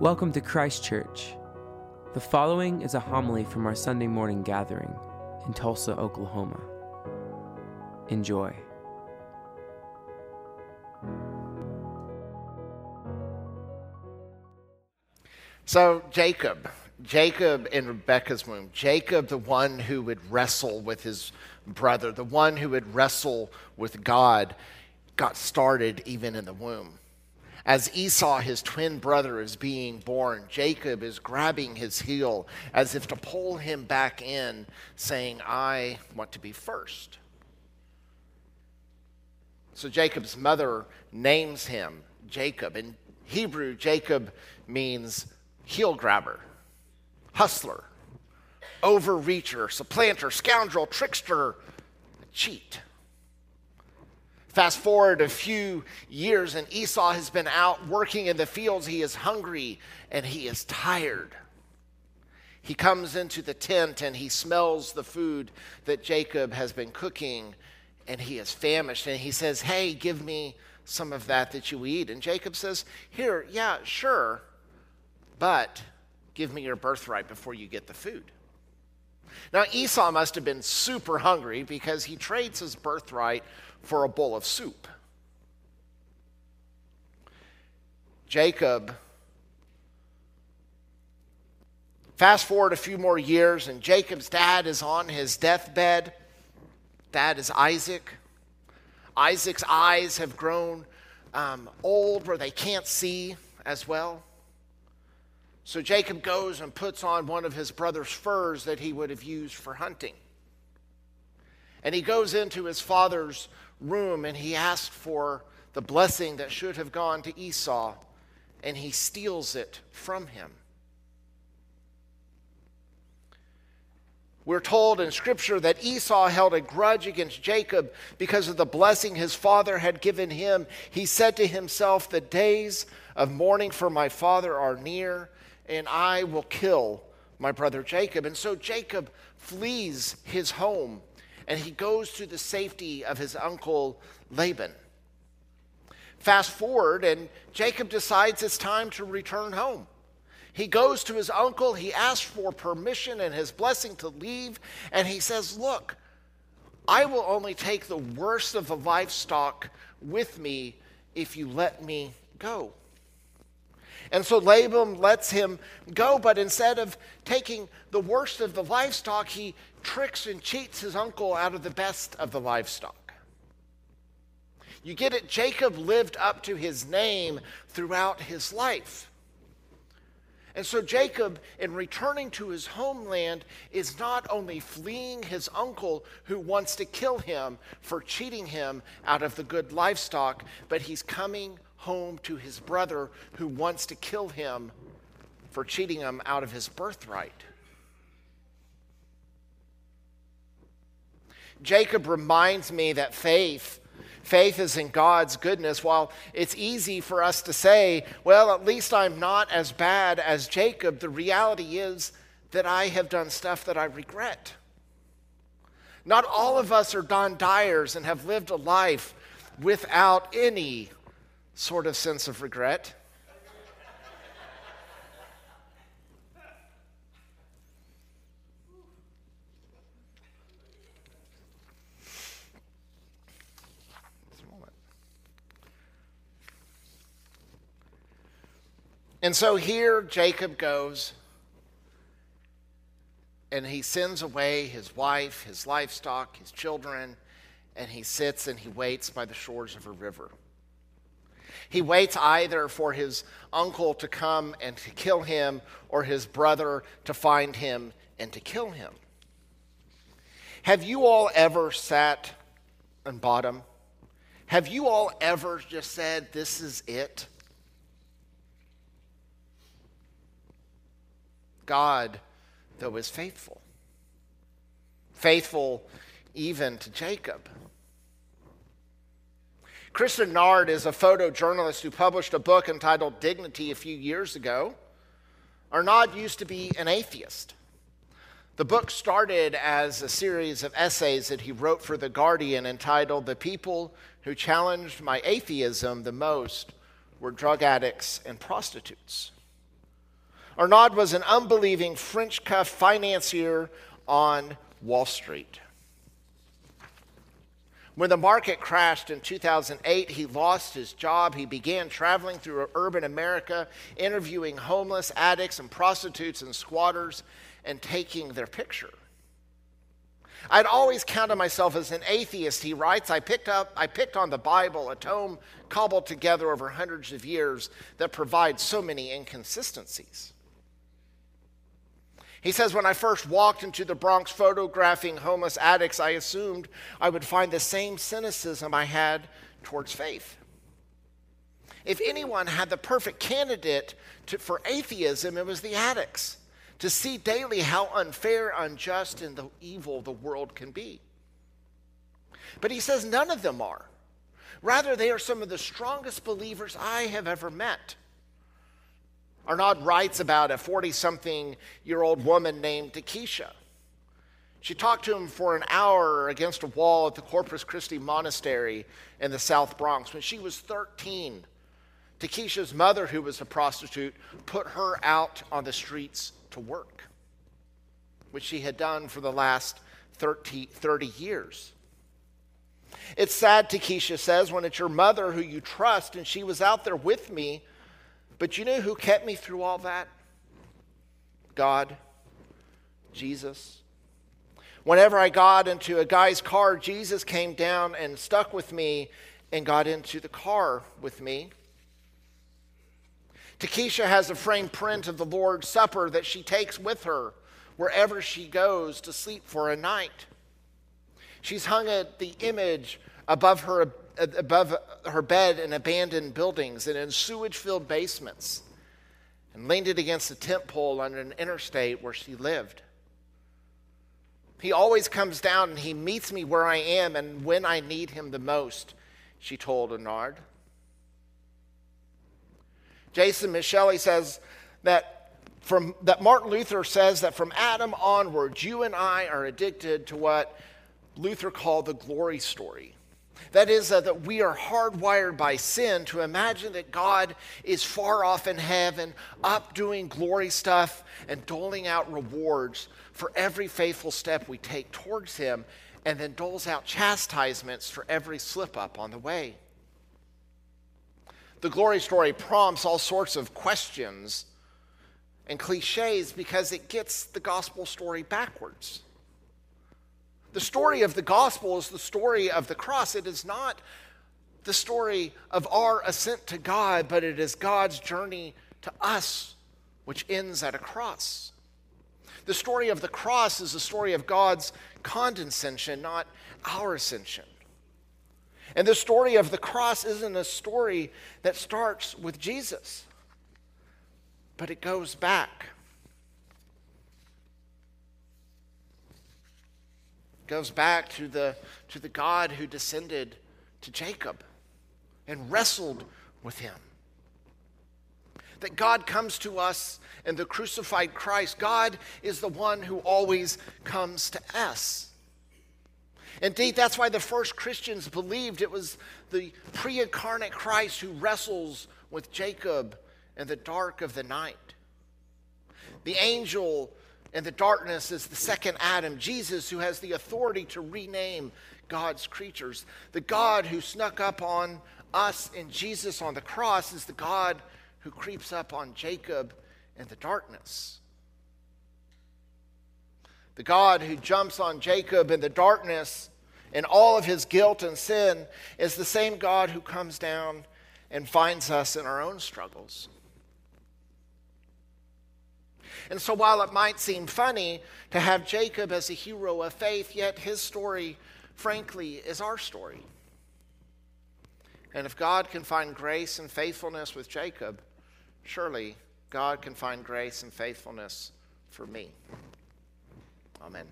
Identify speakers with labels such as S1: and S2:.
S1: Welcome to Christ Church. The following is a homily from our Sunday morning gathering in Tulsa, Oklahoma. Enjoy.
S2: So, Jacob, Jacob in Rebekah's womb, Jacob, the one who would wrestle with his brother, the one who would wrestle with God, got started even in the womb. As Esau, his twin brother, is being born, Jacob is grabbing his heel as if to pull him back in, saying, I want to be first. So Jacob's mother names him Jacob. In Hebrew, Jacob means heel grabber, hustler, overreacher, supplanter, scoundrel, trickster, cheat. Fast forward a few years, and Esau has been out working in the fields. He is hungry and he is tired. He comes into the tent and he smells the food that Jacob has been cooking, and he is famished. And he says, Hey, give me some of that that you eat. And Jacob says, Here, yeah, sure, but give me your birthright before you get the food. Now, Esau must have been super hungry because he trades his birthright for a bowl of soup. Jacob, fast forward a few more years, and Jacob's dad is on his deathbed. Dad is Isaac. Isaac's eyes have grown um, old where they can't see as well. So Jacob goes and puts on one of his brother's furs that he would have used for hunting. And he goes into his father's room and he asks for the blessing that should have gone to Esau, and he steals it from him. We're told in Scripture that Esau held a grudge against Jacob because of the blessing his father had given him. He said to himself, The days of mourning for my father are near, and I will kill my brother Jacob. And so Jacob flees his home and he goes to the safety of his uncle Laban. Fast forward, and Jacob decides it's time to return home. He goes to his uncle, he asks for permission and his blessing to leave, and he says, Look, I will only take the worst of the livestock with me if you let me go. And so Laban lets him go, but instead of taking the worst of the livestock, he tricks and cheats his uncle out of the best of the livestock. You get it? Jacob lived up to his name throughout his life. And so Jacob, in returning to his homeland, is not only fleeing his uncle who wants to kill him for cheating him out of the good livestock, but he's coming home to his brother who wants to kill him for cheating him out of his birthright. Jacob reminds me that faith, faith is in God's goodness. While it's easy for us to say, well, at least I'm not as bad as Jacob, the reality is that I have done stuff that I regret. Not all of us are Don Dyers and have lived a life without any sort of sense of regret. And so here Jacob goes and he sends away his wife, his livestock, his children, and he sits and he waits by the shores of a river. He waits either for his uncle to come and to kill him or his brother to find him and to kill him. Have you all ever sat on bottom? Have you all ever just said, This is it? God, though, is faithful. Faithful even to Jacob. Chris Arnade is a photojournalist who published a book entitled Dignity a few years ago. Arnade used to be an atheist. The book started as a series of essays that he wrote for The Guardian entitled The People Who Challenged My Atheism the Most Were Drug Addicts and Prostitutes. Arnade was an unbelieving French cuff financier on Wall Street. When the market crashed in 2008, he lost his job. He began traveling through urban America, interviewing homeless, addicts, and prostitutes and squatters, and taking their picture. I'd always counted myself as an atheist, he writes. I picked up, I picked on the Bible, a tome cobbled together over hundreds of years that provides so many inconsistencies. He says, When I first walked into the Bronx photographing homeless addicts, I assumed I would find the same cynicism I had towards faith. If anyone had the perfect candidate to, for atheism, it was the addicts to see daily how unfair, unjust, and the evil the world can be. But he says none of them are. Rather, they are some of the strongest believers I have ever met. Arnade writes about a 40 something year old woman named Takesha. She talked to him for an hour against a wall at the Corpus Christi Monastery in the South Bronx when she was 13. Takesha's mother, who was a prostitute, put her out on the streets to work, which she had done for the last 30, 30 years. It's sad, Takesha says, when it's your mother who you trust and she was out there with me, but you know who kept me through all that? God, Jesus. Whenever I got into a guy's car, Jesus came down and stuck with me and got into the car with me. Takesha has a framed print of the Lord's Supper that she takes with her wherever she goes to sleep for a night. She's hung at the image above her, above her bed in abandoned buildings and in sewage filled basements and leaned it against a tent pole on an interstate where she lived. He always comes down and he meets me where I am and when I need him the most, she told Arnade. Jason Micheli says that from that Martin Luther says that from Adam onwards, you and I are addicted to what Luther called the glory story. That is, uh, that we are hardwired by sin to imagine that God is far off in heaven, up doing glory stuff and doling out rewards for every faithful step we take towards Him, and then doles out chastisements for every slip up on the way. The glory story prompts all sorts of questions and cliches because it gets the gospel story backwards. The story of the gospel is the story of the cross. It is not the story of our ascent to God, but it is God's journey to us, which ends at a cross. The story of the cross is the story of God's condescension, not our ascension. And the story of the cross isn't a story that starts with Jesus, but it goes back. Goes back to the, to the God who descended to Jacob and wrestled with him. That God comes to us in the crucified Christ. God is the one who always comes to us. Indeed, that's why the first Christians believed it was the pre incarnate Christ who wrestles with Jacob in the dark of the night. The angel in the darkness is the second Adam, Jesus, who has the authority to rename God's creatures. The God who snuck up on us in Jesus on the cross is the God who creeps up on Jacob in the darkness. The God who jumps on Jacob in the darkness and all of his guilt and sin is the same God who comes down and finds us in our own struggles. And so, while it might seem funny to have Jacob as a hero of faith, yet his story, frankly, is our story. And if God can find grace and faithfulness with Jacob, surely God can find grace and faithfulness for me. Amen.